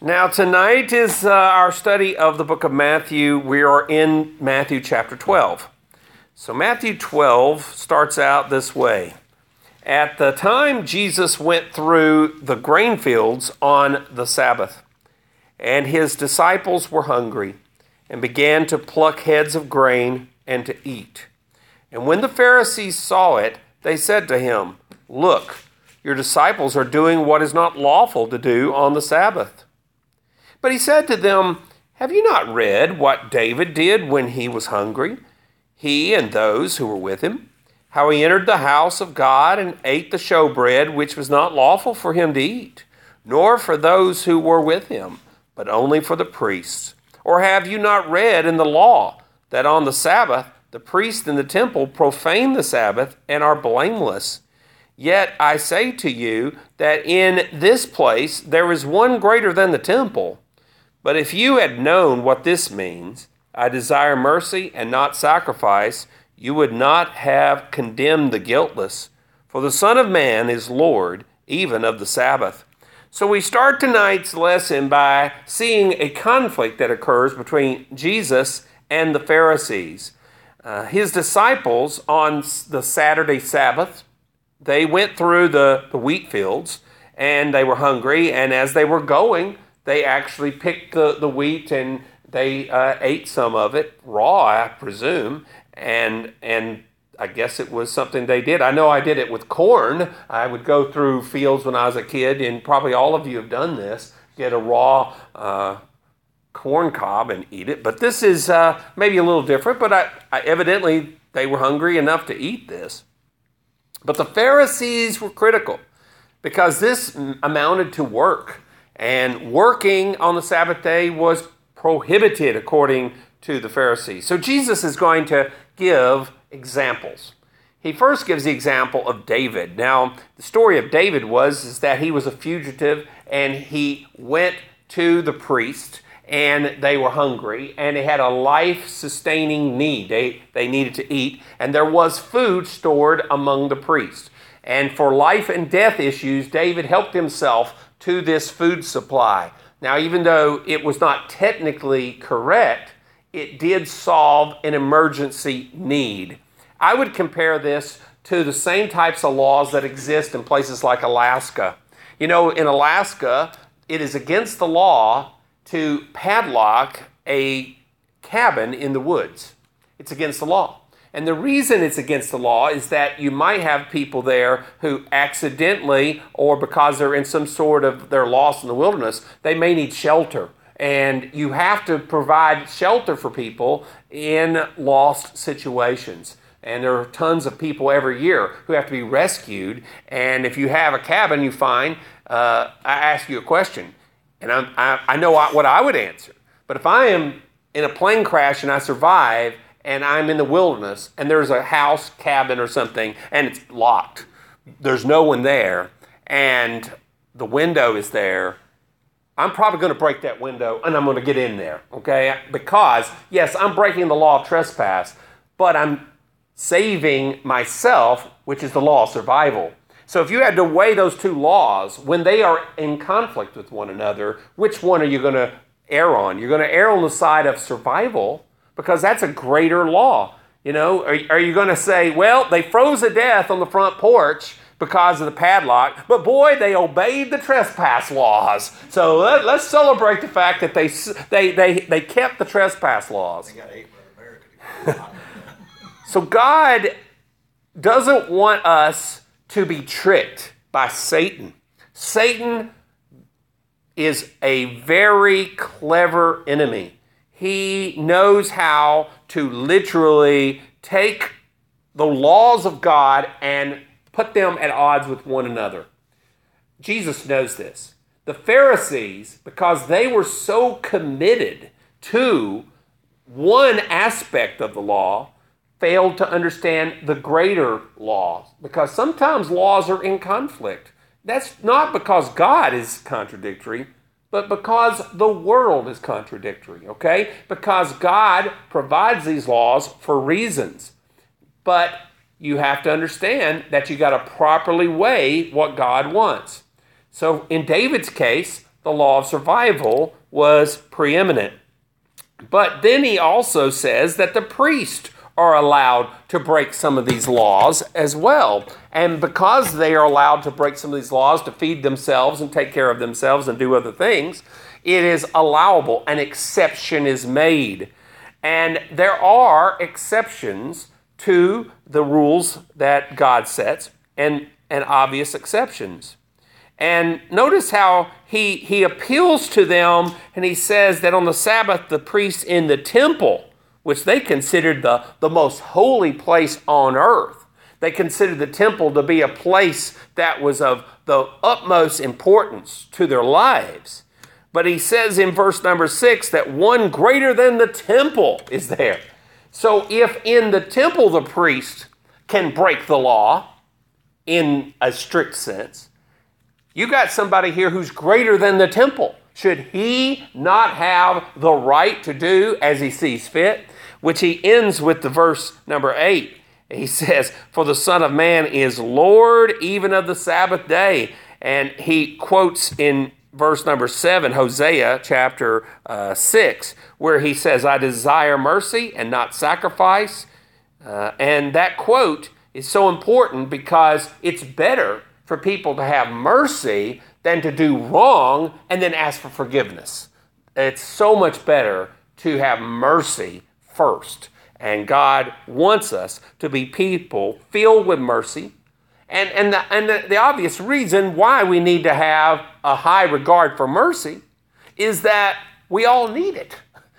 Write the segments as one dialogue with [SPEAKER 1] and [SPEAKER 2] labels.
[SPEAKER 1] Now, tonight is uh, our study of the book of Matthew. We are in Matthew chapter 12. So, Matthew 12 starts out this way At the time Jesus went through the grain fields on the Sabbath, and his disciples were hungry, and began to pluck heads of grain and to eat. And when the Pharisees saw it, they said to him, Look, your disciples are doing what is not lawful to do on the Sabbath. But he said to them, Have you not read what David did when he was hungry, he and those who were with him? How he entered the house of God and ate the showbread, which was not lawful for him to eat, nor for those who were with him, but only for the priests. Or have you not read in the law that on the Sabbath the priests in the temple profane the Sabbath and are blameless? Yet I say to you that in this place there is one greater than the temple. But if you had known what this means, I desire mercy and not sacrifice, you would not have condemned the guiltless. For the Son of Man is Lord, even of the Sabbath. So we start tonight's lesson by seeing a conflict that occurs between Jesus and the Pharisees. Uh, his disciples on the Saturday Sabbath, they went through the, the wheat fields and they were hungry, and as they were going, they actually picked the, the wheat and they uh, ate some of it raw, I presume, and and I guess it was something they did. I know I did it with corn. I would go through fields when I was a kid, and probably all of you have done this. Get a raw uh, corn cob and eat it. But this is uh, maybe a little different. But I, I, evidently they were hungry enough to eat this. But the Pharisees were critical because this amounted to work. And working on the Sabbath day was prohibited according to the Pharisees. So Jesus is going to give examples. He first gives the example of David. Now, the story of David was is that he was a fugitive and he went to the priest and they were hungry and they had a life sustaining need. They, they needed to eat, and there was food stored among the priests. And for life and death issues, David helped himself to this food supply. Now, even though it was not technically correct, it did solve an emergency need. I would compare this to the same types of laws that exist in places like Alaska. You know, in Alaska, it is against the law to padlock a cabin in the woods. It's against the law. And the reason it's against the law is that you might have people there who accidentally, or because they're in some sort of, they're lost in the wilderness, they may need shelter. And you have to provide shelter for people in lost situations. And there are tons of people every year who have to be rescued. And if you have a cabin you find, uh, I ask you a question, and I, I know what I would answer. But if I am in a plane crash and I survive, and I'm in the wilderness and there's a house, cabin, or something, and it's locked. There's no one there, and the window is there. I'm probably going to break that window and I'm going to get in there, okay? Because, yes, I'm breaking the law of trespass, but I'm saving myself, which is the law of survival. So if you had to weigh those two laws, when they are in conflict with one another, which one are you going to err on? You're going to err on the side of survival because that's a greater law. You know, are, are you going to say, well, they froze to death on the front porch because of the padlock, but boy, they obeyed the trespass laws. So let, us celebrate the fact that they, they, they, they kept the trespass laws. so God doesn't want us to be tricked by Satan. Satan is a very clever enemy he knows how to literally take the laws of God and put them at odds with one another. Jesus knows this. The Pharisees, because they were so committed to one aspect of the law, failed to understand the greater laws because sometimes laws are in conflict. That's not because God is contradictory, but because the world is contradictory, okay? Because God provides these laws for reasons. But you have to understand that you got to properly weigh what God wants. So in David's case, the law of survival was preeminent. But then he also says that the priest are allowed to break some of these laws as well. And because they are allowed to break some of these laws to feed themselves and take care of themselves and do other things, it is allowable. An exception is made. And there are exceptions to the rules that God sets, and, and obvious exceptions. And notice how he, he appeals to them and he says that on the Sabbath, the priests in the temple which they considered the, the most holy place on earth. They considered the temple to be a place that was of the utmost importance to their lives. But he says in verse number six that one greater than the temple is there. So if in the temple the priest can break the law in a strict sense, you got somebody here who's greater than the temple. Should he not have the right to do as he sees fit? Which he ends with the verse number eight. He says, For the Son of Man is Lord even of the Sabbath day. And he quotes in verse number seven, Hosea chapter uh, six, where he says, I desire mercy and not sacrifice. Uh, and that quote is so important because it's better for people to have mercy than to do wrong and then ask for forgiveness. It's so much better to have mercy first. And God wants us to be people filled with mercy. And, and, the, and the, the obvious reason why we need to have a high regard for mercy is that we all need it.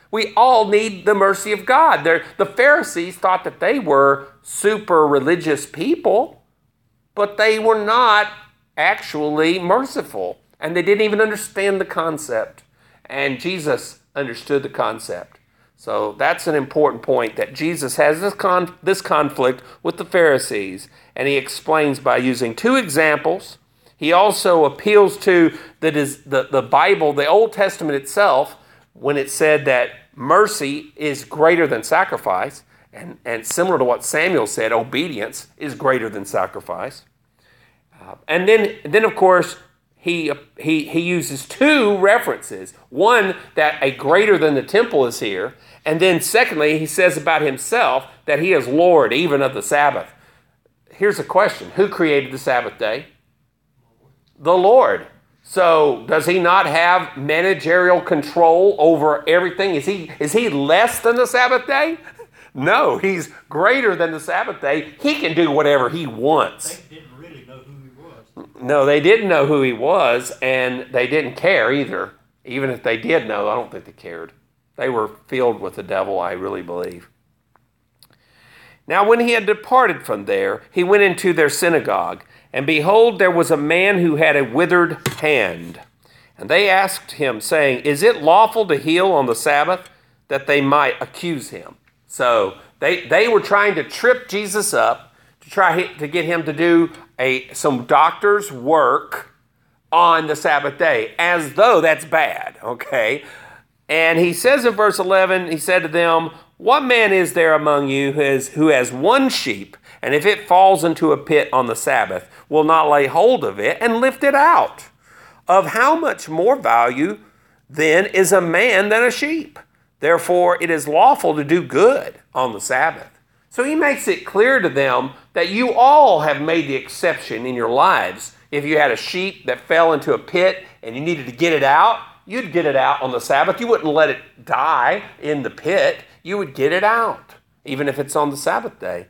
[SPEAKER 1] We all need the mercy of God. They're, the Pharisees thought that they were super religious people, but they were not actually merciful. And they didn't even understand the concept. And Jesus understood the concept. So that's an important point that Jesus has this, con- this conflict with the Pharisees, and he explains by using two examples. He also appeals to the, the, the Bible, the Old Testament itself, when it said that mercy is greater than sacrifice, and, and similar to what Samuel said, obedience is greater than sacrifice. Uh, and then, then, of course, he, he, he uses two references. One, that a greater than the temple is here, and then, secondly, he says about himself that he is Lord even of the Sabbath. Here's a question Who created the Sabbath day? The Lord. So, does he not have managerial control over everything? Is he, is he less than the Sabbath day? No, he's greater than the Sabbath day. He can do whatever he wants.
[SPEAKER 2] They didn't really know who he was.
[SPEAKER 1] No, they didn't know who he was, and they didn't care either. Even if they did know, I don't think they cared. They were filled with the devil, I really believe. Now, when he had departed from there, he went into their synagogue, and behold, there was a man who had a withered hand. And they asked him, saying, Is it lawful to heal on the Sabbath? That they might accuse him. So they, they were trying to trip Jesus up to try to get him to do a, some doctor's work on the Sabbath day, as though that's bad, okay? And he says in verse 11, he said to them, What man is there among you who has, who has one sheep, and if it falls into a pit on the Sabbath, will not lay hold of it and lift it out? Of how much more value then is a man than a sheep? Therefore, it is lawful to do good on the Sabbath. So he makes it clear to them that you all have made the exception in your lives. If you had a sheep that fell into a pit and you needed to get it out, You'd get it out on the Sabbath. You wouldn't let it die in the pit. You would get it out, even if it's on the Sabbath day.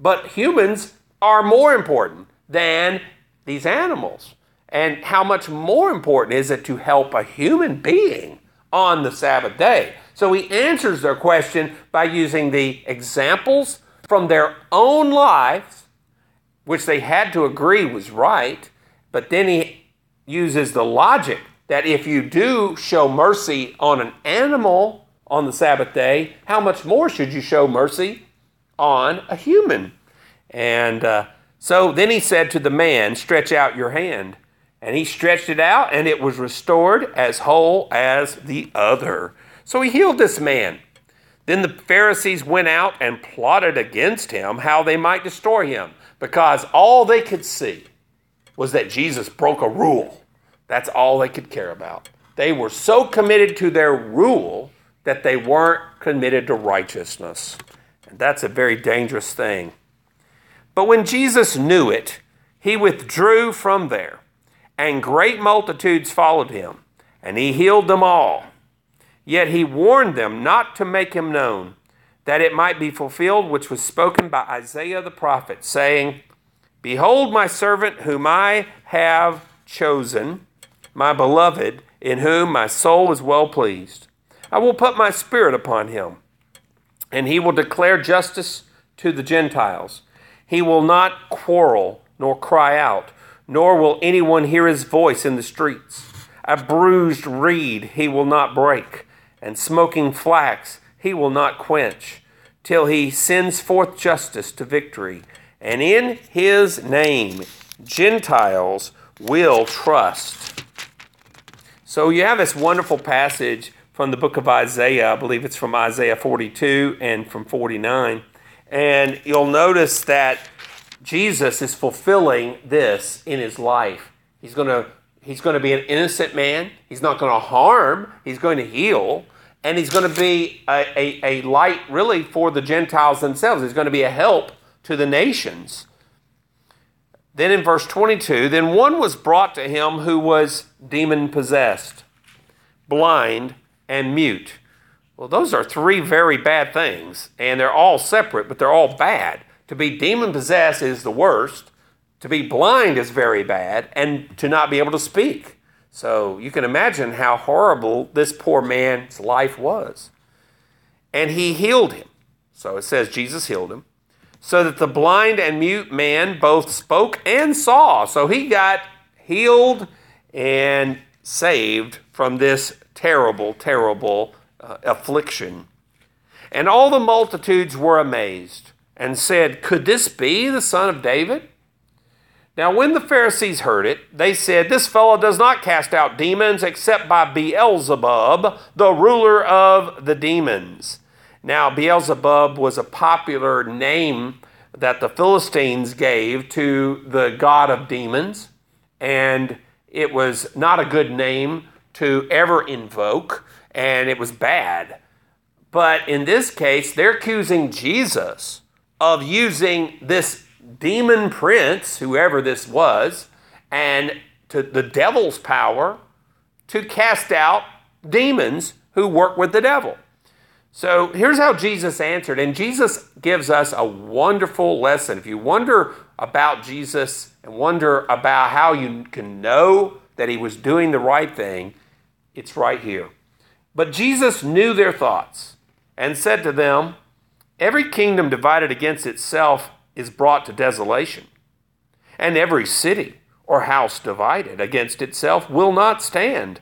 [SPEAKER 1] But humans are more important than these animals. And how much more important is it to help a human being on the Sabbath day? So he answers their question by using the examples from their own lives, which they had to agree was right, but then he uses the logic that if you do show mercy on an animal on the Sabbath day, how much more should you show mercy on a human? And uh, so then he said to the man, Stretch out your hand. And he stretched it out, and it was restored as whole as the other. So he healed this man. Then the Pharisees went out and plotted against him how they might destroy him, because all they could see was that Jesus broke a rule That's all they could care about. They were so committed to their rule that they weren't committed to righteousness. And that's a very dangerous thing. But when Jesus knew it, he withdrew from there, and great multitudes followed him, and he healed them all. Yet he warned them not to make him known, that it might be fulfilled which was spoken by Isaiah the prophet, saying, Behold, my servant whom I have chosen, my beloved, in whom my soul is well pleased. I will put my spirit upon him, and he will declare justice to the Gentiles. He will not quarrel nor cry out, nor will anyone hear his voice in the streets. A bruised reed he will not break, and smoking flax he will not quench, till he sends forth justice to victory. And in his name Gentiles will trust. So you have this wonderful passage from the book of Isaiah. I believe it's from Isaiah 42 and from 49. And you'll notice that Jesus is fulfilling this in his life. He's going to he's going to be an innocent man. He's not going to harm. He's going to heal. And he's going to be a, a, a light, really, for the Gentiles themselves. He's going to be a help to the nations. Then in verse 22, then one was brought to him who was demon possessed, blind, and mute. Well, those are three very bad things, and they're all separate, but they're all bad. To be demon possessed is the worst, to be blind is very bad, and to not be able to speak. So you can imagine how horrible this poor man's life was. And he healed him. So it says Jesus healed him so that the blind and mute man both spoke and saw. So he got healed and saved from this terrible, terrible uh, affliction. And all the multitudes were amazed and said, Could this be the son of David? Now, when the Pharisees heard it, they said, This fellow does not cast out demons except by Beelzebub, the ruler of the demons. Now, Beelzebub was a popular name that the Philistines gave to the god of demons, and it was not a good name to ever invoke, and it was bad. But in this case, they're accusing Jesus of using this demon prince, whoever this was, and to the devil's power to cast out demons who work with the devil. So here's how Jesus answered. And Jesus gives us a wonderful lesson. If you wonder about Jesus and wonder about how you can know that he was doing the right thing, it's right here. But Jesus knew their thoughts and said to them, Every kingdom divided against itself is brought to desolation, and every city or house divided against itself will not stand.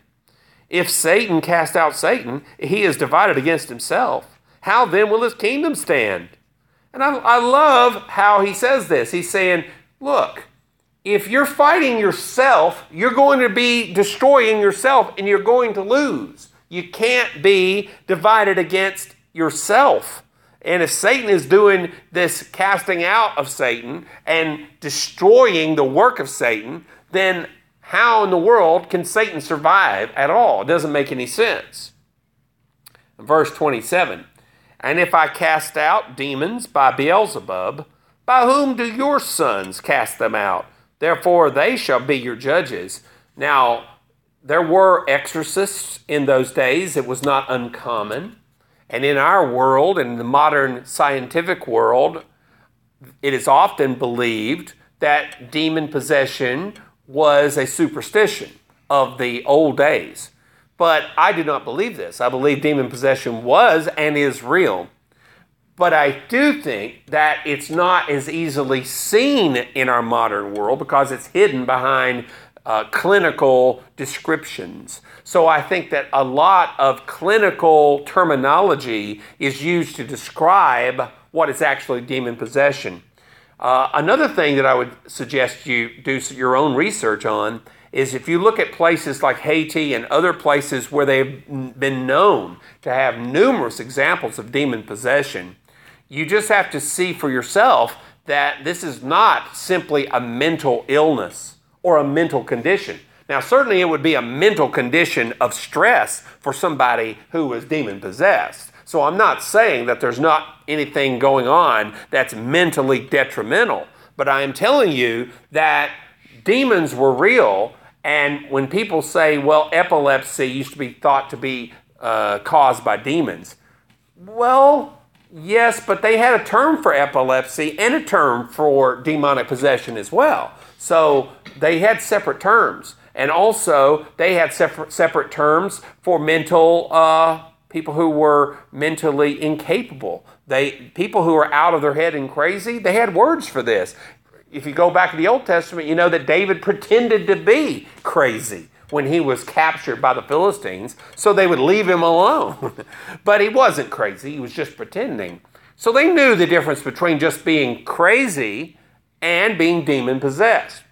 [SPEAKER 1] If Satan cast out Satan, he is divided against himself. How then will his kingdom stand? And I, I love how he says this. He's saying, look, if you're fighting yourself, you're going to be destroying yourself and you're going to lose. You can't be divided against yourself. And if Satan is doing this casting out of Satan and destroying the work of Satan, then how in the world can Satan survive at all? It doesn't make any sense. Verse 27 And if I cast out demons by Beelzebub, by whom do your sons cast them out? Therefore they shall be your judges. Now, there were exorcists in those days, it was not uncommon. And in our world, in the modern scientific world, it is often believed that demon possession was a superstition of the old days. But I do not believe this. I believe demon possession was and is real. But I do think that it's not as easily seen in our modern world because it's hidden behind uh, clinical descriptions. So I think that a lot of clinical terminology is used to describe what is actually demon possession. Uh, another thing that I would suggest you do your own research on is if you look at places like Haiti and other places where they've been known to have numerous examples of demon possession, you just have to see for yourself that this is not simply a mental illness or a mental condition. Now, certainly it would be a mental condition of stress for somebody who was demon possessed. So I'm not saying that there's not anything going on that's mentally detrimental, but I am telling you that demons were real. And when people say, well, epilepsy used to be thought to be uh, caused by demons, well, yes, but they had a term for epilepsy and a term for demonic possession as well. So they had separate terms. And also, they had separate, separate terms for mental uh, people who were mentally incapable. They people who are out of their head and crazy. They had words for this. If you go back to the Old Testament, you know that David pretended to be crazy when he was captured by the Philistines, so they would leave him alone. but he wasn't crazy, he was just pretending. So they knew the difference between just being crazy and being demon possessed.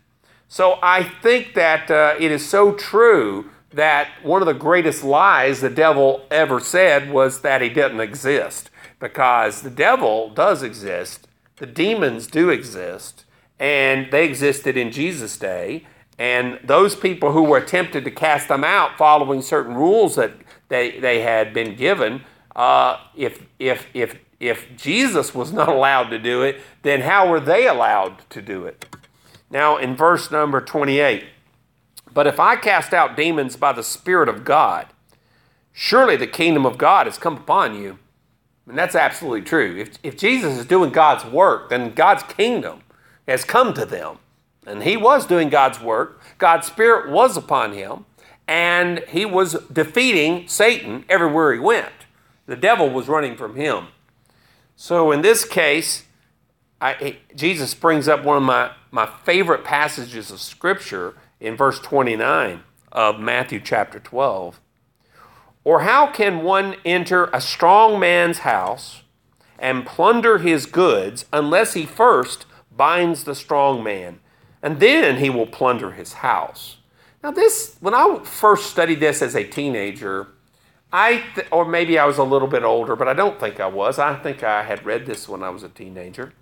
[SPEAKER 1] So I think that uh, it is so true that one of the greatest lies the devil ever said was that he didn't exist. Because the devil does exist, the demons do exist, and they existed in Jesus' day. And those people who were tempted to cast them out following certain rules that they, they had been given, uh, if, if, if, if Jesus was not allowed to do it, then how were they allowed to do it? Now, in verse number 28, but if I cast out demons by the Spirit of God, surely the kingdom of God has come upon you. And that's absolutely true. If, if Jesus is doing God's work, then God's kingdom has come to them. And he was doing God's work. God's Spirit was upon him, and he was defeating Satan everywhere he went. The devil was running from him. So in this case, I, Jesus brings up one of my, my favorite passages of Scripture in verse 29 of Matthew chapter 12. Or how can one enter a strong man's house and plunder his goods unless he first binds the strong man, and then he will plunder his house? Now, this, when I first studied this as a teenager, I, th- or maybe I was a little bit older, but I don't think I was. I think I had read this when I was a teenager.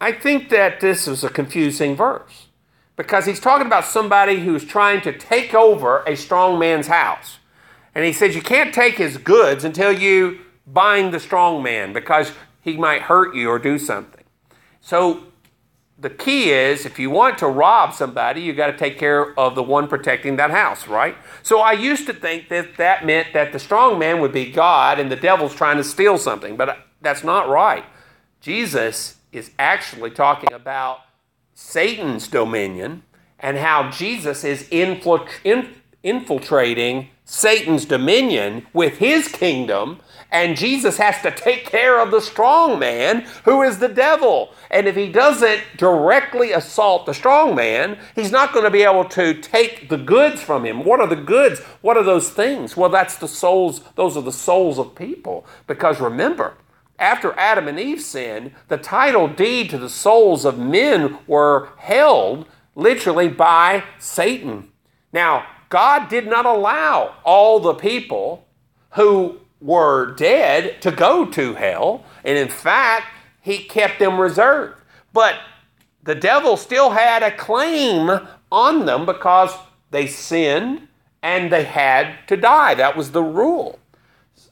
[SPEAKER 1] I think that this is a confusing verse because he's talking about somebody who's trying to take over a strong man's house. And he says you can't take his goods until you bind the strong man because he might hurt you or do something. So the key is if you want to rob somebody, you got to take care of the one protecting that house, right? So I used to think that that meant that the strong man would be God and the devil's trying to steal something, but uh, that's not right. Jesus is actually talking about Satan's dominion and how Jesus is infiltrating Satan's dominion with his kingdom, and Jesus has to take care of the strong man who is the devil. And if he doesn't directly assault the strong man, he's not going to be able to take the goods from him. What are the goods? What are those things? Well, that's the souls, those are the souls of people. Because remember, after Adam and Eve sinned, the title deed to the souls of men were held literally by Satan. Now, God did not allow all the people who were dead to go to hell, and in fact, he kept them reserved. But the devil still had a claim on them because they sinned and they had to die. That was the rule.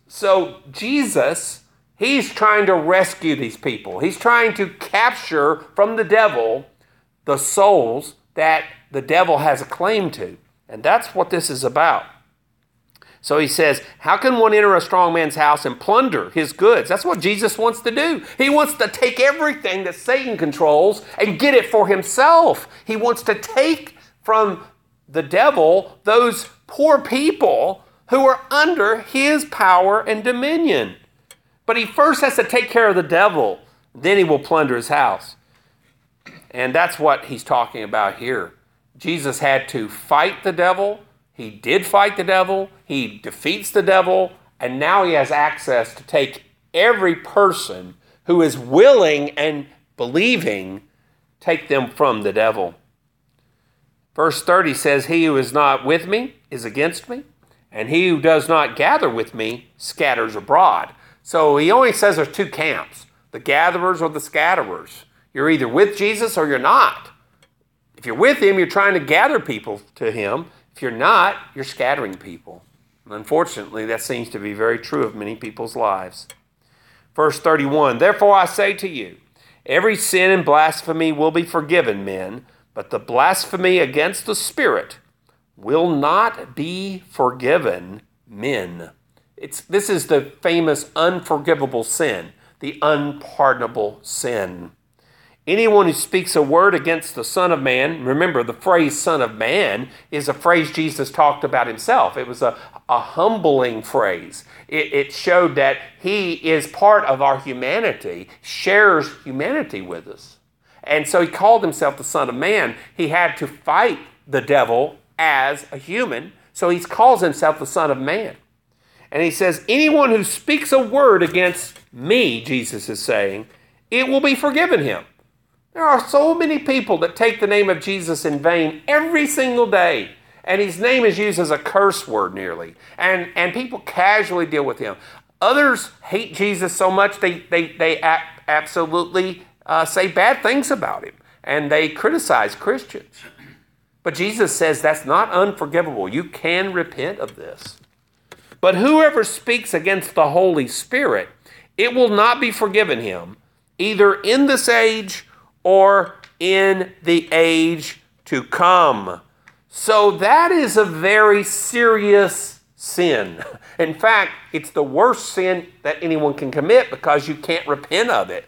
[SPEAKER 1] So Jesus He's trying to rescue these people. He's trying to capture from the devil the souls that the devil has a claim to. And that's what this is about. So he says, How can one enter a strong man's house and plunder his goods? That's what Jesus wants to do. He wants to take everything that Satan controls and get it for himself. He wants to take from the devil those poor people who are under his power and dominion. But he first has to take care of the devil, then he will plunder his house. And that's what he's talking about here. Jesus had to fight the devil. He did fight the devil. He defeats the devil. And now he has access to take every person who is willing and believing, take them from the devil. Verse 30 says, He who is not with me is against me, and he who does not gather with me scatters abroad. So he only says there's two camps the gatherers or the scatterers. You're either with Jesus or you're not. If you're with him, you're trying to gather people to him. If you're not, you're scattering people. And unfortunately, that seems to be very true of many people's lives. Verse 31 Therefore I say to you, every sin and blasphemy will be forgiven men, but the blasphemy against the Spirit will not be forgiven men. It's, this is the famous unforgivable sin, the unpardonable sin. Anyone who speaks a word against the Son of Man, remember the phrase Son of Man is a phrase Jesus talked about himself. It was a, a humbling phrase. It, it showed that he is part of our humanity, shares humanity with us. And so he called himself the Son of Man. He had to fight the devil as a human, so he calls himself the Son of Man. And he says, Anyone who speaks a word against me, Jesus is saying, it will be forgiven him. There are so many people that take the name of Jesus in vain every single day. And his name is used as a curse word nearly. And, and people casually deal with him. Others hate Jesus so much they, they, they absolutely uh, say bad things about him. And they criticize Christians. But Jesus says that's not unforgivable. You can repent of this. But whoever speaks against the Holy Spirit, it will not be forgiven him, either in this age or in the age to come. So that is a very serious sin. In fact, it's the worst sin that anyone can commit because you can't repent of it.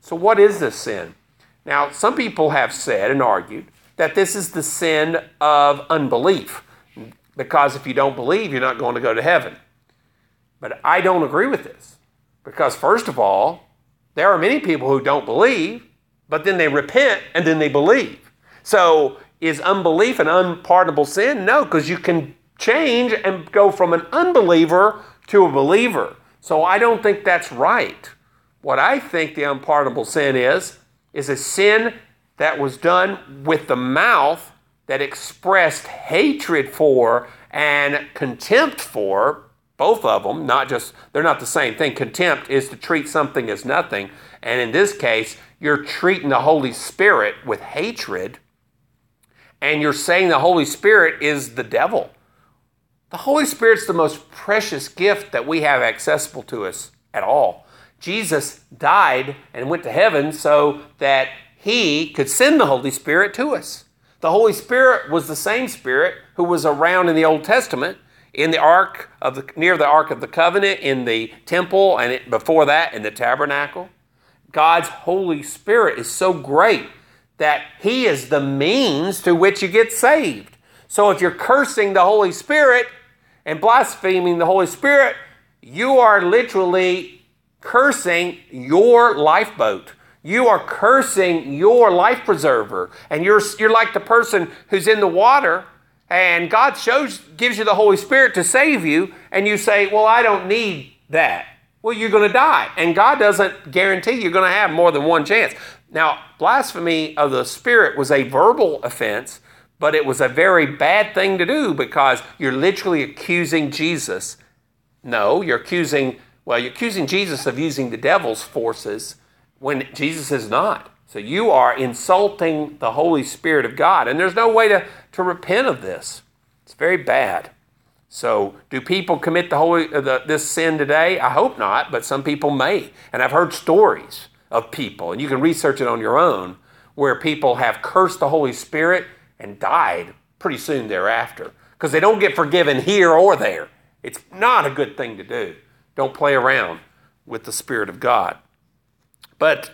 [SPEAKER 1] So, what is this sin? Now, some people have said and argued that this is the sin of unbelief because if you don't believe, you're not going to go to heaven. But I don't agree with this because, first of all, there are many people who don't believe but then they repent and then they believe. So is unbelief an unpardonable sin? No, because you can change and go from an unbeliever to a believer. So I don't think that's right. What I think the unpardonable sin is, is a sin that was done with the mouth that expressed hatred for and contempt for both of them, not just, they're not the same thing. Contempt is to treat something as nothing. And in this case, you're treating the Holy Spirit with hatred, and you're saying the Holy Spirit is the devil. The Holy Spirit's the most precious gift that we have accessible to us at all. Jesus died and went to heaven so that he could send the Holy Spirit to us. The Holy Spirit was the same Spirit who was around in the Old Testament, in the ark of the near the ark of the covenant, in the temple, and it, before that in the tabernacle. God's Holy Spirit is so great that He is the means to which you get saved. So if you're cursing the Holy Spirit and blaspheming the Holy Spirit, you are literally cursing your lifeboat. You are cursing your life preserver. And you're, you're like the person who's in the water and God shows gives you the Holy Spirit to save you, and you say, Well, I don't need that well, you're going to die. And God doesn't guarantee you're going to have more than one chance. Now, blasphemy of the Spirit was a verbal offense, but it was a very bad thing to do because you're literally accusing Jesus. No, you're accusing, well, you're accusing Jesus of using the devil's forces when Jesus is not. So you are insulting the Holy Spirit of God, and there's no way to, to repent of this. It's very bad. So, do people commit the holy uh, the, this sin today? I hope not, but some people may. And I've heard stories of people, and you can research it on your own, where people have cursed the Holy Spirit and died pretty soon thereafter because they don't get forgiven here or there. It's not a good thing to do. Don't play around with the Spirit of God. But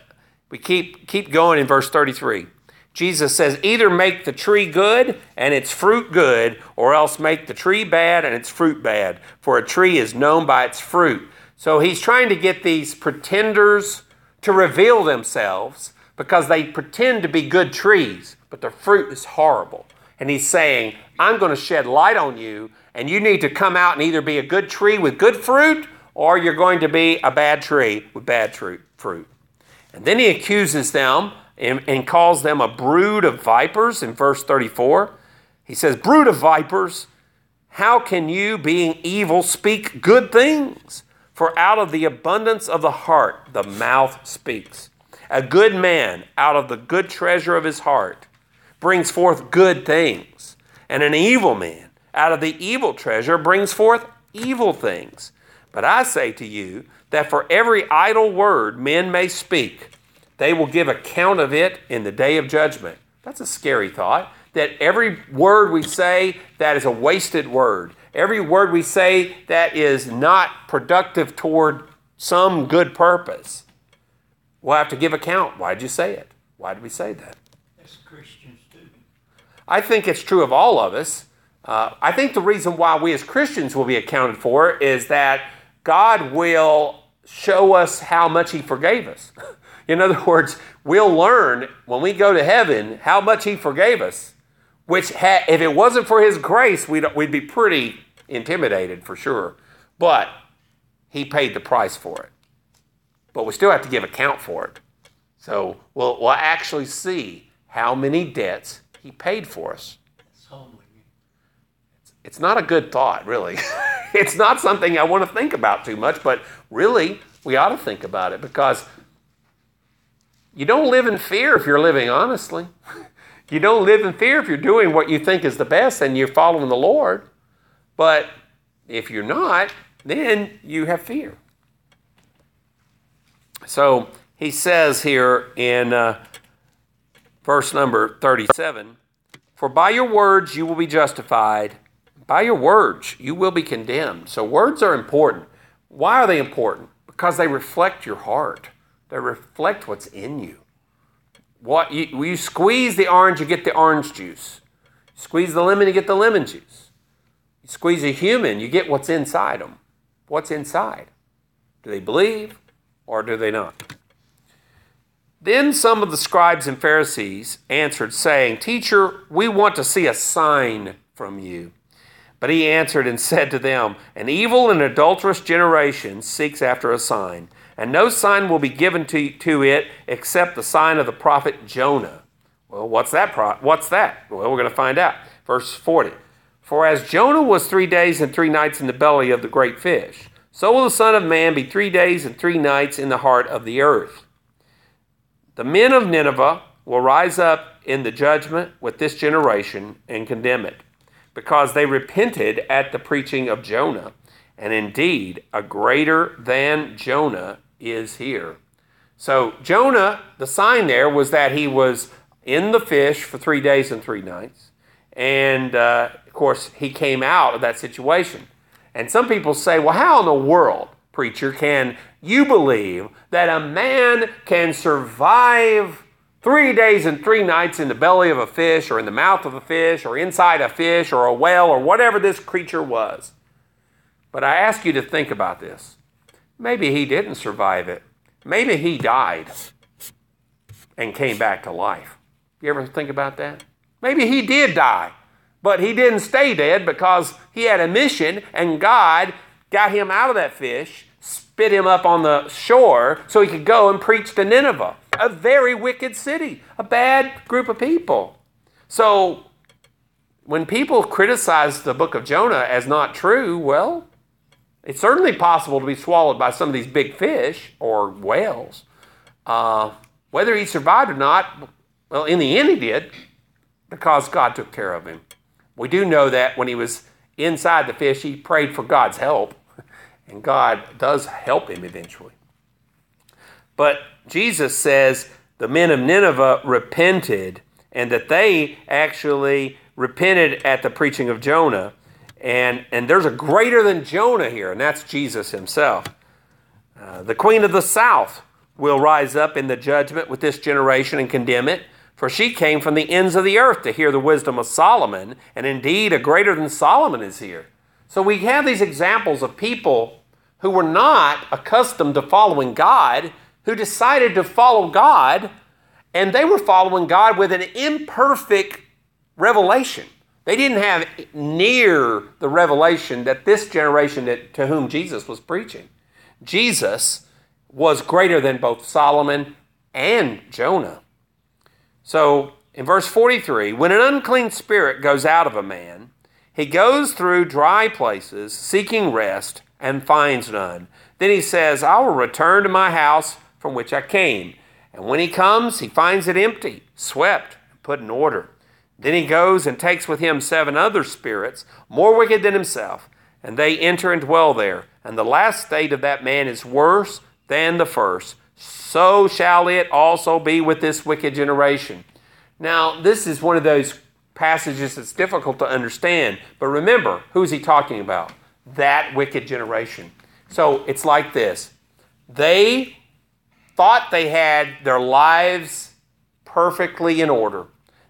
[SPEAKER 1] we keep keep going in verse 33. Jesus says, either make the tree good and its fruit good, or else make the tree bad and its fruit bad, for a tree is known by its fruit. So he's trying to get these pretenders to reveal themselves because they pretend to be good trees, but their fruit is horrible. And he's saying, I'm going to shed light on you, and you need to come out and either be a good tree with good fruit, or you're going to be a bad tree with bad fruit. And then he accuses them and, and calls them a brood of vipers in verse 34. He says, Brood of vipers, how can you, being evil, speak good things? For out of the abundance of the heart, the mouth speaks. A good man, out of the good treasure of his heart, brings forth good things, and an evil man out of the evil treasure brings forth evil things. But I say to you that for every idle word men may speak, they will give account of it in the day of judgment. That's a scary thought. That every word we say that is a wasted word. Every word we say that is not productive toward some good purpose. We'll have to give account. Why did you say it? Why did we say that?
[SPEAKER 2] That's Christians too.
[SPEAKER 1] I think it's true of all of us. Uh, I think the reason why we as Christians will be accounted for is that God will show us how much He forgave us. In other words, we'll learn when we go to heaven how much He forgave us, which, ha- if it wasn't for His grace, we'd, we'd be pretty intimidated for sure. But He paid the price for it. But we still have to give account for it. So we'll, we'll actually see how many debts He paid for us.
[SPEAKER 2] Humbling.
[SPEAKER 1] It's not a good thought, really. it's not something I want to think about too much, but really, we ought to think about it because you don't live in fear if you're living honestly. You don't live in fear if you're doing what you think is the best and you're following the Lord. But if you're not, then you have fear. So he says here in uh, verse number 37 For by your words you will be justified, by your words you will be condemned. So words are important. Why are they important? Because they reflect your heart, they reflect what's in you. What you, you squeeze the orange, you get the orange juice. Squeeze the lemon, you get the lemon juice. You squeeze a human, you get what's inside them. What's inside? Do they believe or do they not? Then some of the scribes and Pharisees answered, saying, Teacher, we want to see a sign from you. But he answered and said to them, An evil and adulterous generation seeks after a sign, and no sign will be given to, to it except the sign of the prophet Jonah. Well, what's that? Pro- what's that? Well, we're going to find out. Verse 40. For as Jonah was three days and three nights in the belly of the great fish, so will the Son of Man be three days and three nights in the heart of the earth. The men of Nineveh will rise up in the judgment with this generation and condemn it, because they repented at the preaching of Jonah. And indeed, a greater than Jonah is here. So, Jonah, the sign there was that he was in the fish for three days and three nights. And uh, of course, he came out of that situation. And some people say, well, how in the world, preacher, can you believe that a man can survive three days and three nights in the belly of a fish or in the mouth of a fish or inside a fish or a whale or whatever this creature was? But I ask you to think about this. Maybe he didn't survive it. Maybe he died and came back to life. You ever think about that? Maybe he did die, but he didn't stay dead because he had a mission and God got him out of that fish, spit him up on the shore so he could go and preach to Nineveh, a very wicked city, a bad group of people. So when people criticize the book of Jonah as not true, well, it's certainly possible to be swallowed by some of these big fish or whales. Uh, whether he survived or not, well, in the end he did because God took care of him. We do know that when he was inside the fish, he prayed for God's help, and God does help him eventually. But Jesus says the men of Nineveh repented, and that they actually repented at the preaching of Jonah. And, and there's a greater than Jonah here, and that's Jesus himself. Uh, the queen of the south will rise up in the judgment with this generation and condemn it. For she came from the ends of the earth to hear the wisdom of Solomon, and indeed a greater than Solomon is here. So we have these examples of people who were not accustomed to following God, who decided to follow God, and they were following God with an imperfect revelation. They didn't have near the revelation that this generation that, to whom Jesus was preaching. Jesus was greater than both Solomon and Jonah. So in verse 43, when an unclean spirit goes out of a man, he goes through dry places seeking rest and finds none. Then he says, I will return to my house from which I came. And when he comes, he finds it empty, swept, and put in order. Then he goes and takes with him seven other spirits, more wicked than himself, and they enter and dwell there. And the last state of that man is worse than the first. So shall it also be with this wicked generation. Now, this is one of those passages that's difficult to understand. But remember, who's he talking about? That wicked generation. So it's like this they thought they had their lives perfectly in order.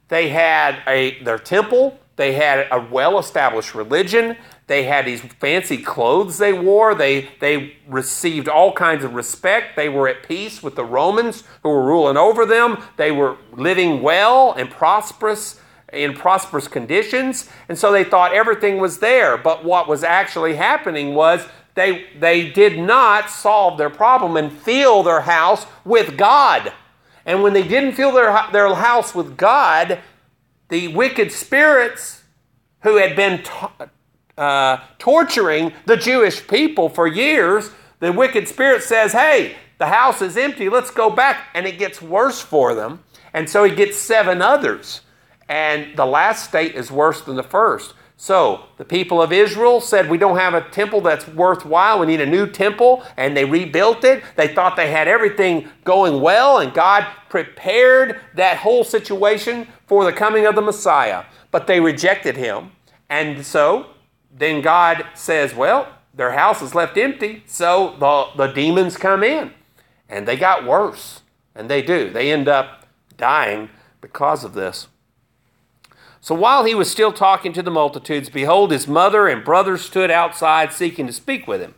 [SPEAKER 1] They had a, their temple, they had a well established religion, they had these fancy clothes they wore, they, they received all kinds of respect, they were at peace with the Romans who were ruling over them, they were living well and prosperous in prosperous conditions, and so they thought everything was there. But what was actually happening was they, they did not solve their problem and fill their house with God. And when they didn't fill their, their house with God, the wicked spirits who had been uh, torturing the Jewish people for years, the wicked spirit says, Hey, the house is empty, let's go back. And it gets worse for them. And so he gets seven others. And the last state is worse than the first. So the people of Israel said, We don't have a temple that's worthwhile. We need a new temple. And they rebuilt it. They thought they had everything going well, and God prepared that whole situation for the coming of the Messiah. But they rejected him. And so then God says, Well, their house is left empty. So the, the demons come in. And they got worse. And they do. They end up dying because of this. So while he was still talking to the multitudes, behold, his mother and brothers stood outside seeking to speak with him.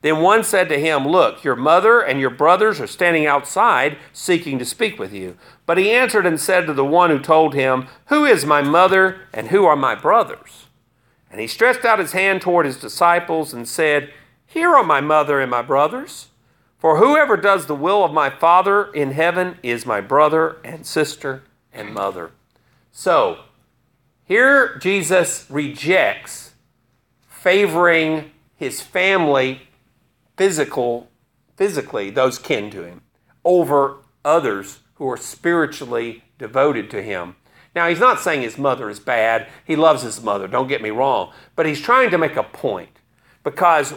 [SPEAKER 1] Then one said to him, Look, your mother and your brothers are standing outside seeking to speak with you. But he answered and said to the one who told him, Who is my mother and who are my brothers? And he stretched out his hand toward his disciples and said, Here are my mother and my brothers. For whoever does the will of my Father in heaven is my brother and sister and mother. So, here, Jesus rejects favoring his family, physical, physically, those kin to him, over others who are spiritually devoted to him. Now, he's not saying his mother is bad. He loves his mother, don't get me wrong. But he's trying to make a point because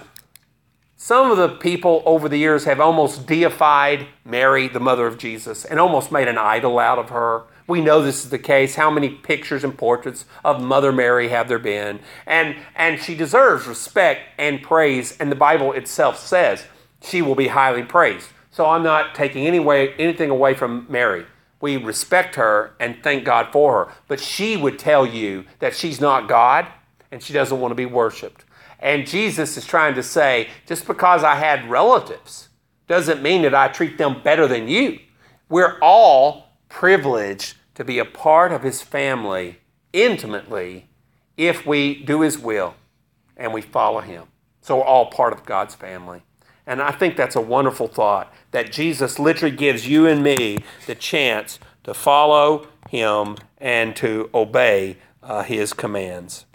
[SPEAKER 1] some of the people over the years have almost deified Mary, the mother of Jesus, and almost made an idol out of her. We know this is the case. How many pictures and portraits of Mother Mary have there been? And, and she deserves respect and praise, and the Bible itself says she will be highly praised. So I'm not taking any way, anything away from Mary. We respect her and thank God for her. But she would tell you that she's not God and she doesn't want to be worshiped. And Jesus is trying to say just because I had relatives doesn't mean that I treat them better than you. We're all privileged to be a part of his family intimately if we do his will and we follow him. So we're all part of God's family. And I think that's a wonderful thought that Jesus literally gives you and me the chance to follow him and to obey uh, his commands.